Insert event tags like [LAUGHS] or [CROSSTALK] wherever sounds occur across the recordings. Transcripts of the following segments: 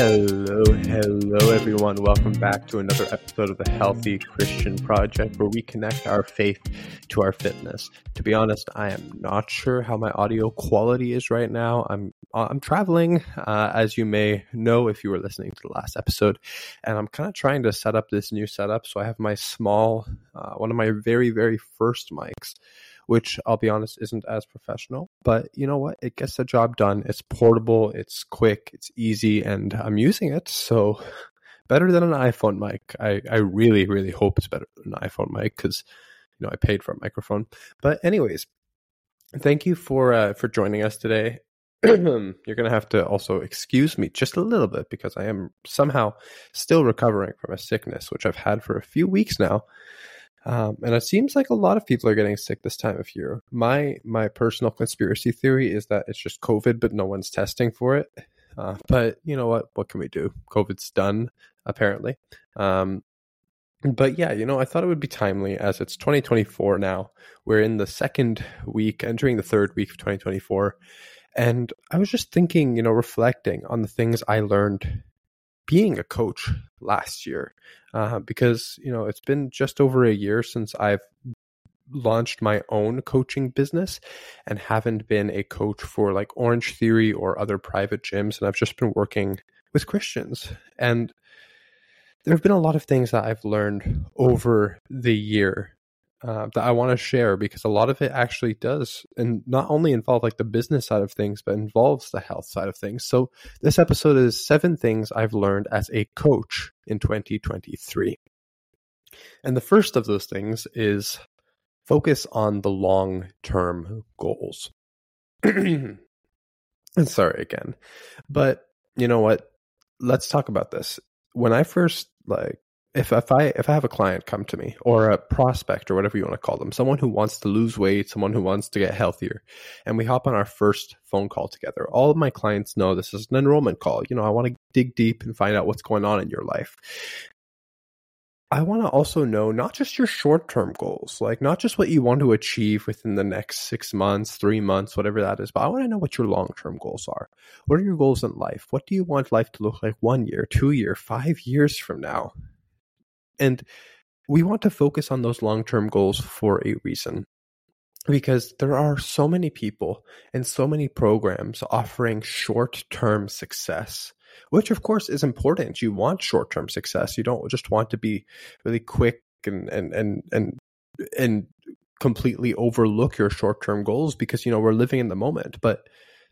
Hello, hello, everyone. Welcome back to another episode of the Healthy Christian Project, where we connect our faith to our fitness. To be honest, I am not sure how my audio quality is right now. I'm I'm traveling, uh, as you may know if you were listening to the last episode, and I'm kind of trying to set up this new setup. So I have my small, uh, one of my very very first mics which I'll be honest isn't as professional. But you know what? It gets the job done. It's portable, it's quick, it's easy, and I'm using it. So [LAUGHS] better than an iPhone mic. I, I really, really hope it's better than an iPhone mic because you know I paid for a microphone. But anyways, thank you for uh, for joining us today. [CLEARS THROAT] You're gonna have to also excuse me just a little bit because I am somehow still recovering from a sickness which I've had for a few weeks now. Um, and it seems like a lot of people are getting sick this time of year. My my personal conspiracy theory is that it's just COVID, but no one's testing for it. Uh, but you know what? What can we do? COVID's done, apparently. Um, but yeah, you know, I thought it would be timely as it's 2024 now. We're in the second week, entering the third week of 2024. And I was just thinking, you know, reflecting on the things I learned being a coach last year uh, because you know it's been just over a year since I've launched my own coaching business and haven't been a coach for like Orange Theory or other private gyms and I've just been working with Christians. And there have been a lot of things that I've learned over the year uh, that I want to share because a lot of it actually does, and not only involve like the business side of things, but involves the health side of things. So this episode is seven things I've learned as a coach in 2023. And the first of those things is focus on the long term goals. And [CLEARS THROAT] sorry again. But you know what? Let's talk about this. When I first like if if I if I have a client come to me or a prospect or whatever you want to call them, someone who wants to lose weight, someone who wants to get healthier, and we hop on our first phone call together, all of my clients know this is an enrollment call. You know, I want to dig deep and find out what's going on in your life. I want to also know not just your short term goals, like not just what you want to achieve within the next six months, three months, whatever that is, but I want to know what your long term goals are. What are your goals in life? What do you want life to look like one year, two year, five years from now? And we want to focus on those long term goals for a reason. Because there are so many people and so many programs offering short term success, which of course is important. You want short term success. You don't just want to be really quick and, and, and, and, and completely overlook your short term goals because, you know, we're living in the moment. But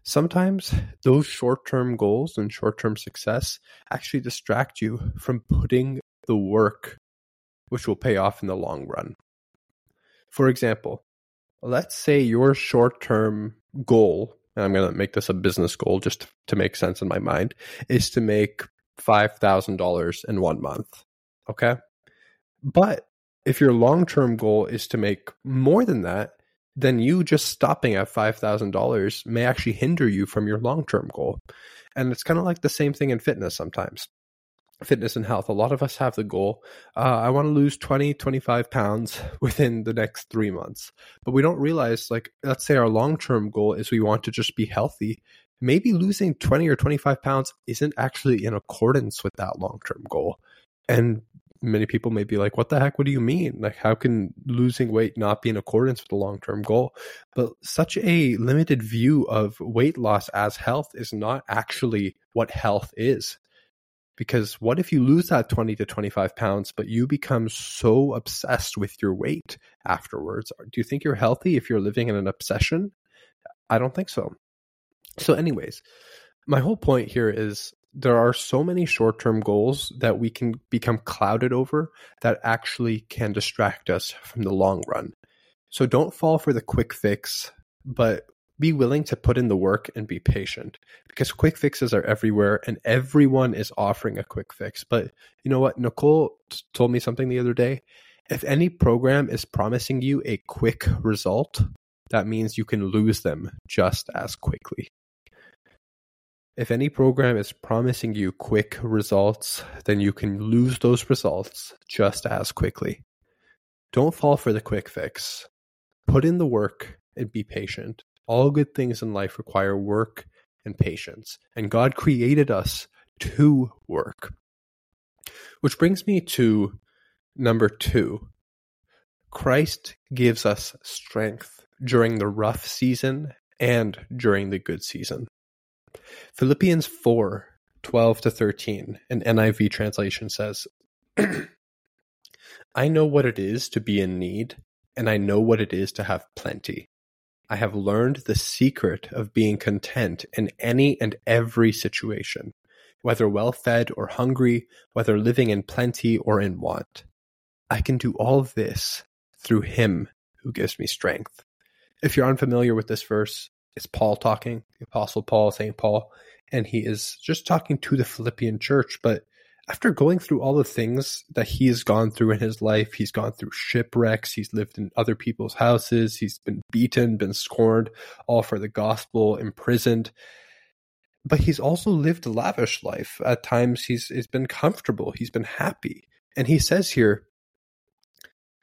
sometimes those short term goals and short term success actually distract you from putting the work which will pay off in the long run. For example, let's say your short term goal, and I'm going to make this a business goal just to make sense in my mind, is to make $5,000 in one month. Okay. But if your long term goal is to make more than that, then you just stopping at $5,000 may actually hinder you from your long term goal. And it's kind of like the same thing in fitness sometimes fitness and health a lot of us have the goal uh, i want to lose 20 25 pounds [LAUGHS] within the next three months. But we don't realize like let's say our long-term goal is we want to just be healthy. Maybe losing 20 or 25 pounds isn't actually in accordance with that long-term goal. And many people may be like what the heck? What do you mean? Like how can losing weight not be in accordance with the long-term goal? But such a limited view of weight loss as health is not actually what health is because what if you lose that 20 to 25 pounds, but you become so obsessed with your weight afterwards? Do you think you're healthy if you're living in an obsession? I don't think so. So, anyways, my whole point here is there are so many short term goals that we can become clouded over that actually can distract us from the long run. So, don't fall for the quick fix, but be willing to put in the work and be patient because quick fixes are everywhere and everyone is offering a quick fix. But you know what? Nicole told me something the other day. If any program is promising you a quick result, that means you can lose them just as quickly. If any program is promising you quick results, then you can lose those results just as quickly. Don't fall for the quick fix. Put in the work and be patient. All good things in life require work and patience. And God created us to work. Which brings me to number two Christ gives us strength during the rough season and during the good season. Philippians 4 12 to 13, an NIV translation says, [CLEARS THROAT] I know what it is to be in need, and I know what it is to have plenty. I have learned the secret of being content in any and every situation, whether well fed or hungry, whether living in plenty or in want. I can do all this through him who gives me strength. If you're unfamiliar with this verse, it's Paul talking, the Apostle Paul, St. Paul, and he is just talking to the Philippian church. But after going through all the things that he has gone through in his life, he's gone through shipwrecks, he's lived in other people's houses, he's been beaten, been scorned, all for the gospel, imprisoned. But he's also lived a lavish life. At times, he's, he's been comfortable, he's been happy. And he says here,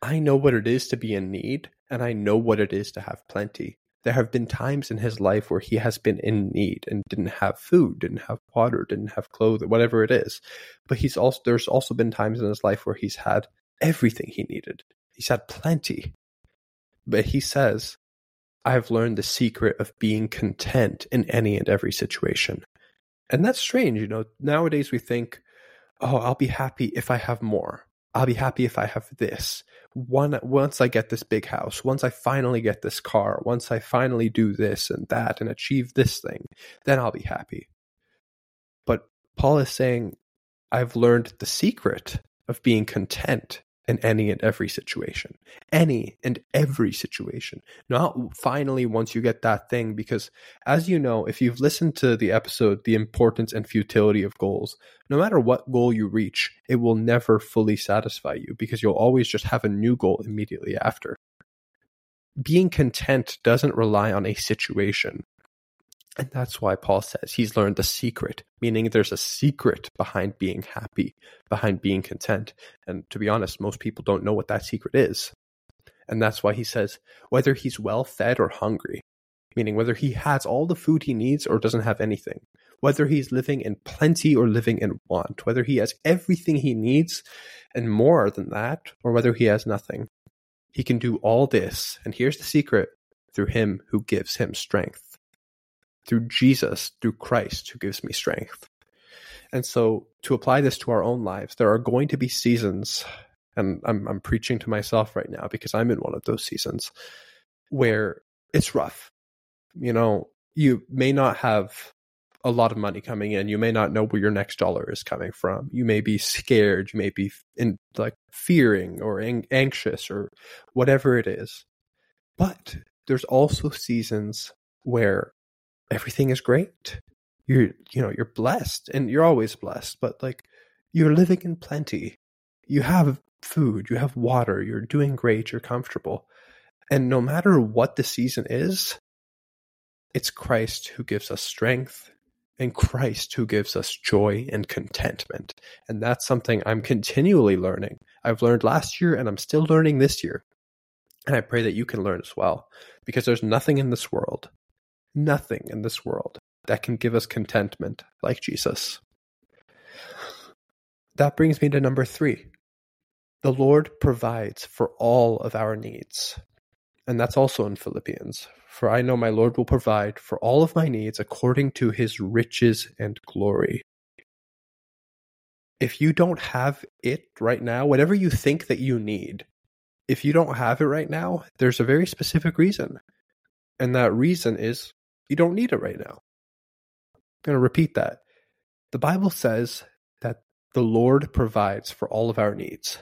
I know what it is to be in need, and I know what it is to have plenty. There have been times in his life where he has been in need and didn't have food, didn't have water, didn't have clothing, whatever it is. But he's also there's also been times in his life where he's had everything he needed. He's had plenty. But he says, I have learned the secret of being content in any and every situation. And that's strange, you know. Nowadays we think, oh, I'll be happy if I have more. I'll be happy if I have this. One once I get this big house, once I finally get this car, once I finally do this and that and achieve this thing, then I'll be happy. But Paul is saying, I've learned the secret of being content in any and every situation. Any and every situation. Not finally once you get that thing, because as you know, if you've listened to the episode, The Importance and Futility of Goals, no matter what goal you reach, it will never fully satisfy you because you'll always just have a new goal immediately after. Being content doesn't rely on a situation. And that's why Paul says he's learned the secret, meaning there's a secret behind being happy, behind being content. And to be honest, most people don't know what that secret is. And that's why he says whether he's well fed or hungry, meaning whether he has all the food he needs or doesn't have anything, whether he's living in plenty or living in want, whether he has everything he needs and more than that, or whether he has nothing. He can do all this, and here's the secret through him who gives him strength through Jesus, through Christ, who gives me strength. And so, to apply this to our own lives, there are going to be seasons, and I'm, I'm preaching to myself right now because I'm in one of those seasons where it's rough. You know, you may not have a lot of money coming in. You may not know where your next dollar is coming from. You may be scared. You may be in like fearing or ang- anxious or whatever it is. But there's also seasons where everything is great. You're you know, you're blessed and you're always blessed, but like you're living in plenty. You have food, you have water, you're doing great, you're comfortable. And no matter what the season is, it's Christ who gives us strength and Christ who gives us joy and contentment. And that's something I'm continually learning. I've learned last year and I'm still learning this year. And I pray that you can learn as well because there's nothing in this world nothing in this world that can give us contentment like Jesus. That brings me to number three. The Lord provides for all of our needs. And that's also in Philippians. For I know my Lord will provide for all of my needs according to his riches and glory. If you don't have it right now, whatever you think that you need, if you don't have it right now, there's a very specific reason. And that reason is you don't need it right now. I'm going to repeat that. The Bible says that the Lord provides for all of our needs.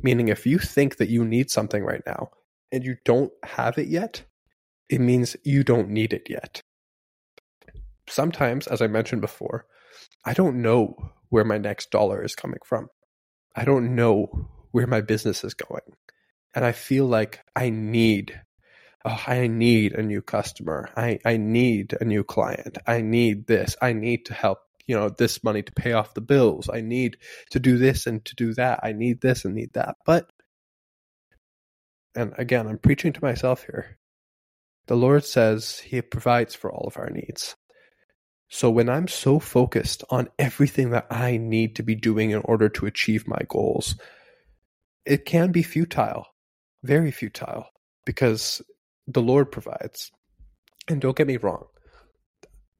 Meaning, if you think that you need something right now and you don't have it yet, it means you don't need it yet. Sometimes, as I mentioned before, I don't know where my next dollar is coming from. I don't know where my business is going. And I feel like I need oh, I need a new customer. I, I need a new client. I need this. I need to help, you know, this money to pay off the bills. I need to do this and to do that. I need this and need that. But, and again, I'm preaching to myself here. The Lord says He provides for all of our needs. So when I'm so focused on everything that I need to be doing in order to achieve my goals, it can be futile, very futile, because the Lord provides. And don't get me wrong,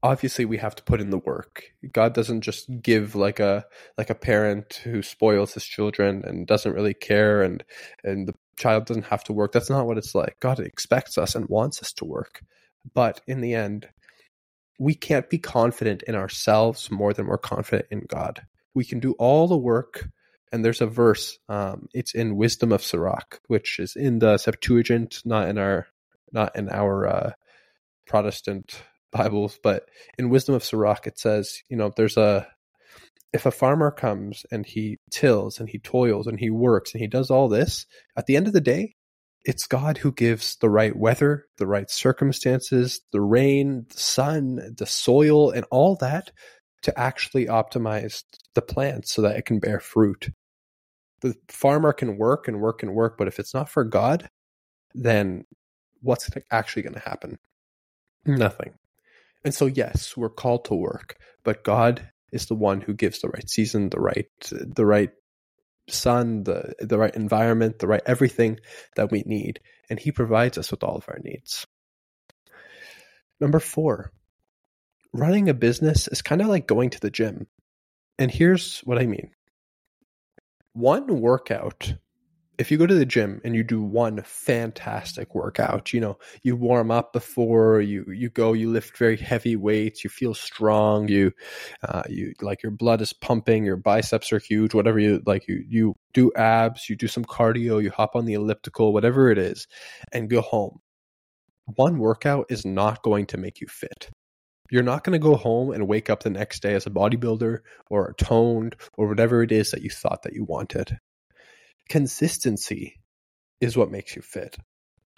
obviously we have to put in the work. God doesn't just give like a like a parent who spoils his children and doesn't really care and and the child doesn't have to work. That's not what it's like. God expects us and wants us to work. But in the end, we can't be confident in ourselves more than we're confident in God. We can do all the work. And there's a verse, um, it's in Wisdom of Sirach, which is in the Septuagint, not in our, not in our uh, Protestant Bibles, but in Wisdom of Sirach, it says, you know, there's a, if a farmer comes and he tills and he toils and he works and he does all this, at the end of the day, it's God who gives the right weather, the right circumstances, the rain, the sun, the soil, and all that to actually optimize the plant so that it can bear fruit. The farmer can work and work and work, but if it's not for God, then what's actually going to happen? Nothing. And so, yes, we're called to work, but God is the one who gives the right season, the right, the right sun, the the right environment, the right everything that we need, and He provides us with all of our needs. Number four, running a business is kind of like going to the gym. And here's what I mean. One workout if you go to the gym and you do one fantastic workout, you know, you warm up before you you go, you lift very heavy weights, you feel strong, you uh, you like your blood is pumping, your biceps are huge, whatever you like, you you do abs, you do some cardio, you hop on the elliptical, whatever it is, and go home. One workout is not going to make you fit. You're not going to go home and wake up the next day as a bodybuilder or toned or whatever it is that you thought that you wanted consistency is what makes you fit.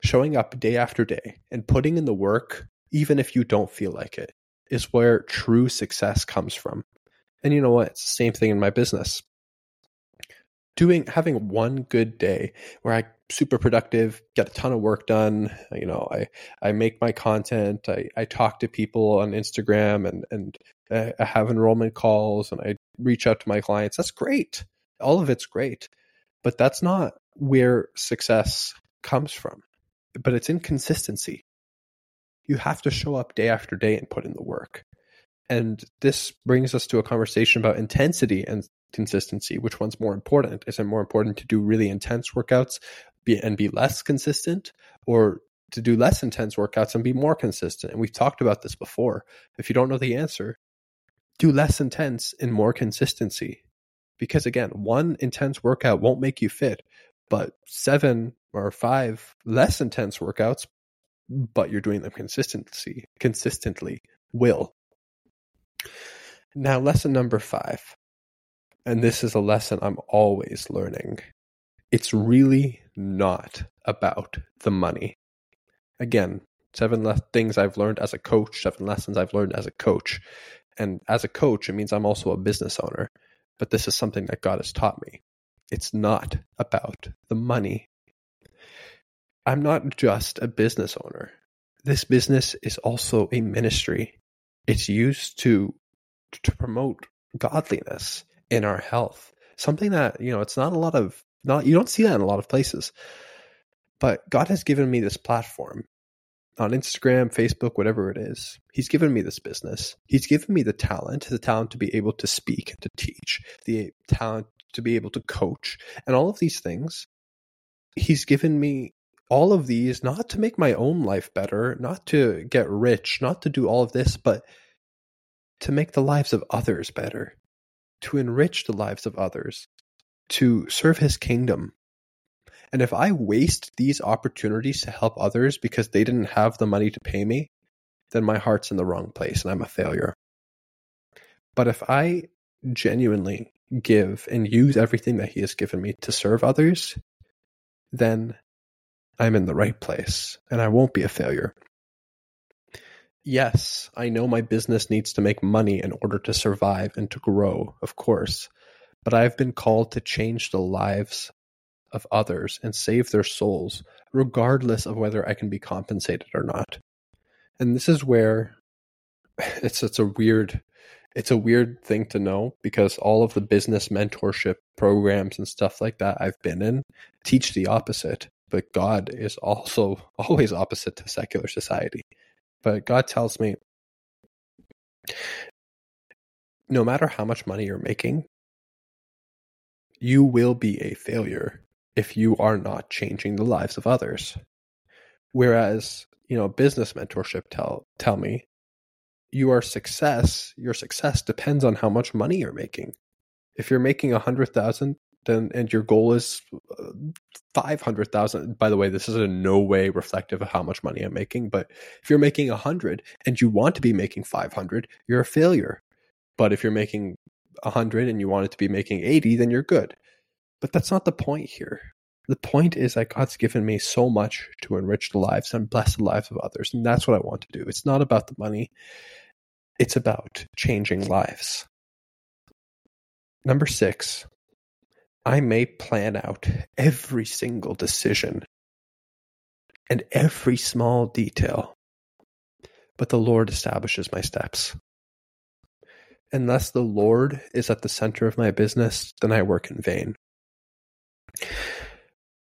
Showing up day after day and putting in the work, even if you don't feel like it, is where true success comes from. And you know what? It's the same thing in my business. Doing having one good day where I super productive, get a ton of work done. You know, I I make my content. I I talk to people on Instagram and and I have enrollment calls and I reach out to my clients. That's great. All of it's great. But that's not where success comes from. But it's inconsistency. You have to show up day after day and put in the work. And this brings us to a conversation about intensity and consistency. Which one's more important? Is it more important to do really intense workouts and be less consistent, or to do less intense workouts and be more consistent? And we've talked about this before. If you don't know the answer, do less intense and more consistency because again, one intense workout won't make you fit, but seven or five less intense workouts, but you're doing them consistency consistently will. Now, lesson number five, and this is a lesson I'm always learning. It's really not about the money. Again, seven le- things I've learned as a coach, seven lessons I've learned as a coach. And as a coach, it means I'm also a business owner but this is something that God has taught me. It's not about the money. I'm not just a business owner. This business is also a ministry. It's used to to promote godliness in our health. Something that, you know, it's not a lot of not you don't see that in a lot of places. But God has given me this platform on Instagram, Facebook, whatever it is. He's given me this business. He's given me the talent, the talent to be able to speak and to teach, the talent to be able to coach, and all of these things. He's given me all of these not to make my own life better, not to get rich, not to do all of this, but to make the lives of others better, to enrich the lives of others, to serve his kingdom, and if I waste these opportunities to help others because they didn't have the money to pay me, then my heart's in the wrong place and I'm a failure. But if I genuinely give and use everything that He has given me to serve others, then I'm in the right place and I won't be a failure. Yes, I know my business needs to make money in order to survive and to grow, of course, but I've been called to change the lives of others and save their souls, regardless of whether I can be compensated or not. And this is where [SIGHS] it's it's a weird it's a weird thing to know because all of the business mentorship programs and stuff like that I've been in teach the opposite. But God is also [LAUGHS] always opposite to secular society. But God tells me no matter how much money you're making, you will be a failure if you are not changing the lives of others. Whereas, you know, business mentorship tell tell me your success, your success depends on how much money you're making. If you're making a hundred thousand, then and your goal is uh, five hundred thousand. By the way, this is in no way reflective of how much money I'm making. But if you're making a hundred and you want to be making five hundred, you're a failure. But if you're making a hundred and you want it to be making eighty, then you're good. But that's not the point here. The point is that God's given me so much to enrich the lives and bless the lives of others. And that's what I want to do. It's not about the money. It's about changing lives. Number six, I may plan out every single decision and every small detail, but the Lord establishes my steps. Unless the Lord is at the center of my business, then I work in vain.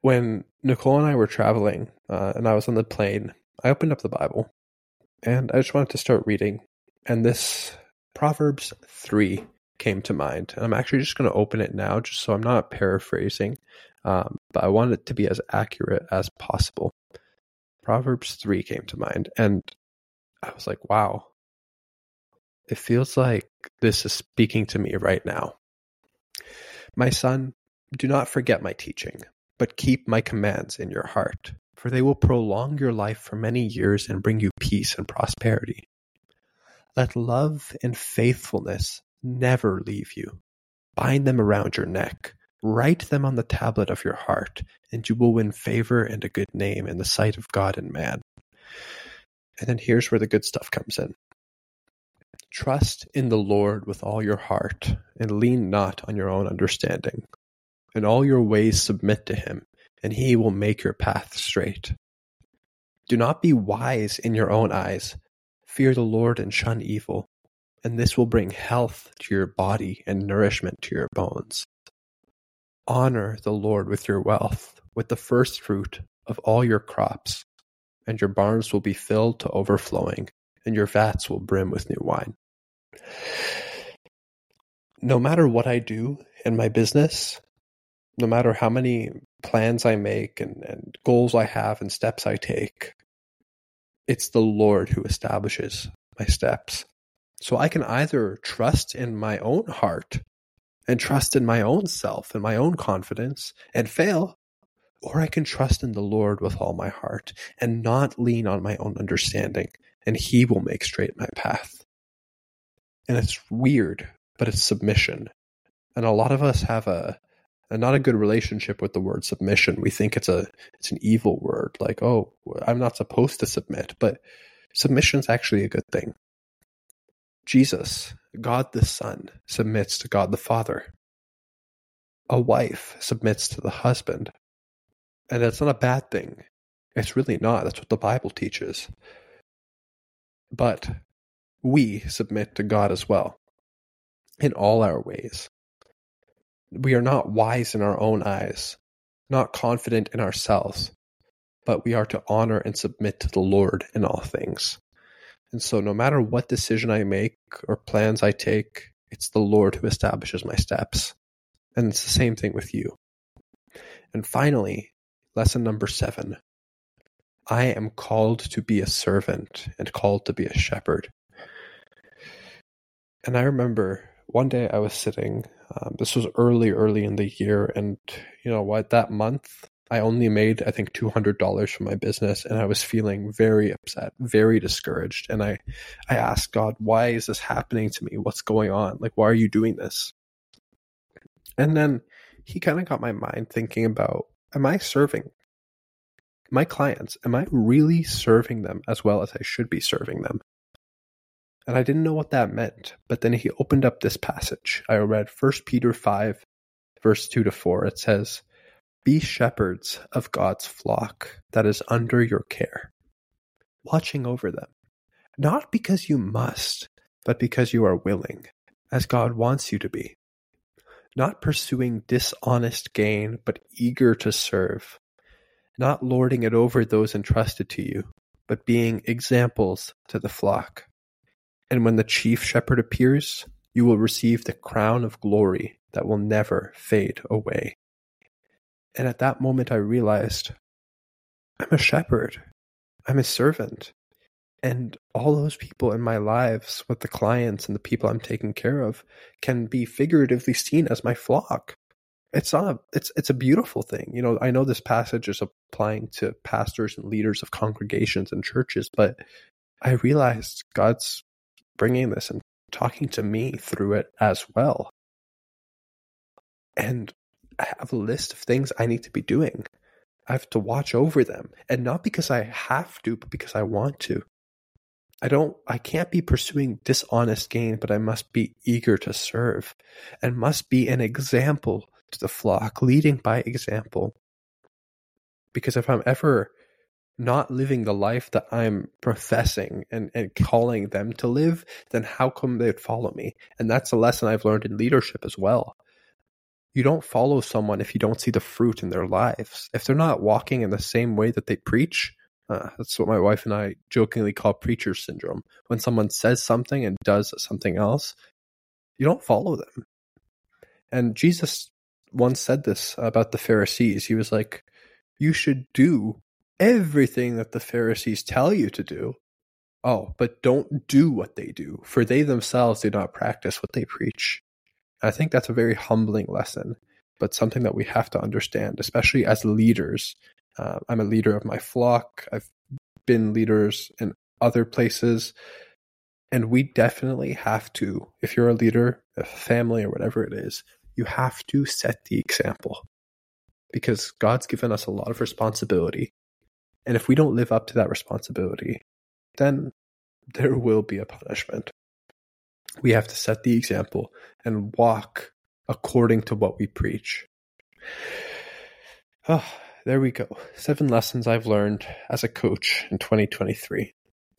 When Nicole and I were traveling uh, and I was on the plane, I opened up the Bible and I just wanted to start reading and this Proverbs 3 came to mind. And I'm actually just going to open it now, just so I'm not paraphrasing, um, but I want it to be as accurate as possible. Proverbs 3 came to mind, and I was like, wow, it feels like this is speaking to me right now. My son, do not forget my teaching, but keep my commands in your heart, for they will prolong your life for many years and bring you peace and prosperity. Let love and faithfulness never leave you. Bind them around your neck. Write them on the tablet of your heart, and you will win favor and a good name in the sight of God and man. And then here's where the good stuff comes in. Trust in the Lord with all your heart, and lean not on your own understanding. In all your ways submit to him, and he will make your path straight. Do not be wise in your own eyes. Fear the Lord and shun evil, and this will bring health to your body and nourishment to your bones. Honor the Lord with your wealth, with the first fruit of all your crops, and your barns will be filled to overflowing, and your vats will brim with new wine. No matter what I do in my business, no matter how many plans I make and, and goals I have and steps I take, it's the Lord who establishes my steps. So I can either trust in my own heart and trust in my own self and my own confidence and fail, or I can trust in the Lord with all my heart and not lean on my own understanding, and He will make straight my path. And it's weird, but it's submission. And a lot of us have a and not a good relationship with the word submission. We think it's a it's an evil word, like oh, I'm not supposed to submit, but submission is actually a good thing. Jesus, God the Son, submits to God the Father. A wife submits to the husband, and that's not a bad thing. It's really not. That's what the Bible teaches. But we submit to God as well in all our ways. We are not wise in our own eyes, not confident in ourselves, but we are to honor and submit to the Lord in all things. And so, no matter what decision I make or plans I take, it's the Lord who establishes my steps. And it's the same thing with you. And finally, lesson number seven I am called to be a servant and called to be a shepherd. And I remember one day I was sitting um, this was early, early in the year, and you know what? That month, I only made I think two hundred dollars from my business, and I was feeling very upset, very discouraged. And I, I asked God, "Why is this happening to me? What's going on? Like, why are you doing this?" And then He kind of got my mind thinking about: Am I serving my clients? Am I really serving them as well as I should be serving them? And I didn't know what that meant. But then he opened up this passage. I read 1 Peter 5, verse 2 to 4. It says, Be shepherds of God's flock that is under your care, watching over them, not because you must, but because you are willing, as God wants you to be. Not pursuing dishonest gain, but eager to serve. Not lording it over those entrusted to you, but being examples to the flock. And when the chief shepherd appears, you will receive the crown of glory that will never fade away. And at that moment, I realized I'm a shepherd, I'm a servant. And all those people in my lives, with the clients and the people I'm taking care of, can be figuratively seen as my flock. It's not a, it's it's a beautiful thing. You know, I know this passage is applying to pastors and leaders of congregations and churches, but I realized God's bringing this and talking to me through it as well. And I have a list of things I need to be doing. I have to watch over them. And not because I have to, but because I want to. I don't, I can't be pursuing dishonest gain, but I must be eager to serve and must be an example to the flock, leading by example. Because if I'm ever not living the life that I'm professing and, and calling them to live, then how come they'd follow me? And that's a lesson I've learned in leadership as well. You don't follow someone if you don't see the fruit in their lives. If they're not walking in the same way that they preach, uh, that's what my wife and I jokingly call preacher syndrome. When someone says something and does something else, you don't follow them. And Jesus once said this about the Pharisees. He was like, You should do everything that the Pharisees tell you to do. Oh, but don't do what they do, for they themselves do not practice what they preach. I think that's a very humbling lesson, but something that we have to understand, especially as leaders. Uh, I'm a leader of my flock. I've been leaders in other places. And we definitely have to, if you're a leader, a family, or whatever it is, you have to set the example because God's given us a lot of responsibility and if we don't live up to that responsibility, then there will be a punishment. We have to set the example and walk according to what we preach. Oh, there we go. Seven lessons I've learned as a coach in 2023.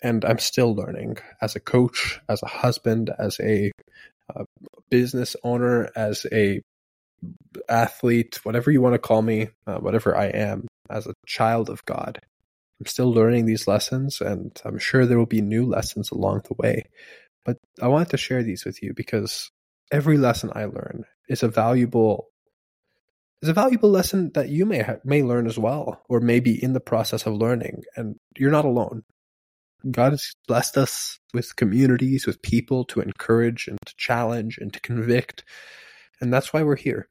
And I'm still learning as a coach, as a husband, as a uh, business owner, as a athlete, whatever you want to call me, uh, whatever I am, as a child of God. I'm still learning these lessons, and I'm sure there will be new lessons along the way. But I wanted to share these with you because every lesson I learn is a valuable is a valuable lesson that you may ha- may learn as well, or maybe in the process of learning, and you're not alone. God has blessed us with communities, with people to encourage and to challenge and to convict, and that's why we're here.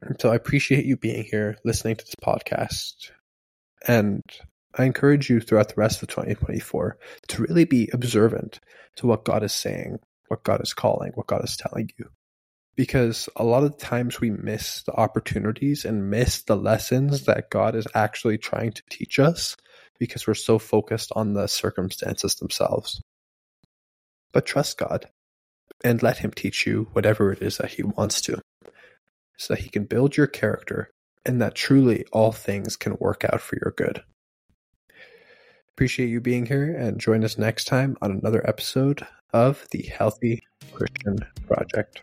And so I appreciate you being here, listening to this podcast, and I encourage you throughout the rest of 2024 to really be observant to what God is saying, what God is calling, what God is telling you. Because a lot of times we miss the opportunities and miss the lessons that God is actually trying to teach us because we're so focused on the circumstances themselves. But trust God and let Him teach you whatever it is that He wants to, so that He can build your character and that truly all things can work out for your good. Appreciate you being here and join us next time on another episode of the Healthy Christian Project.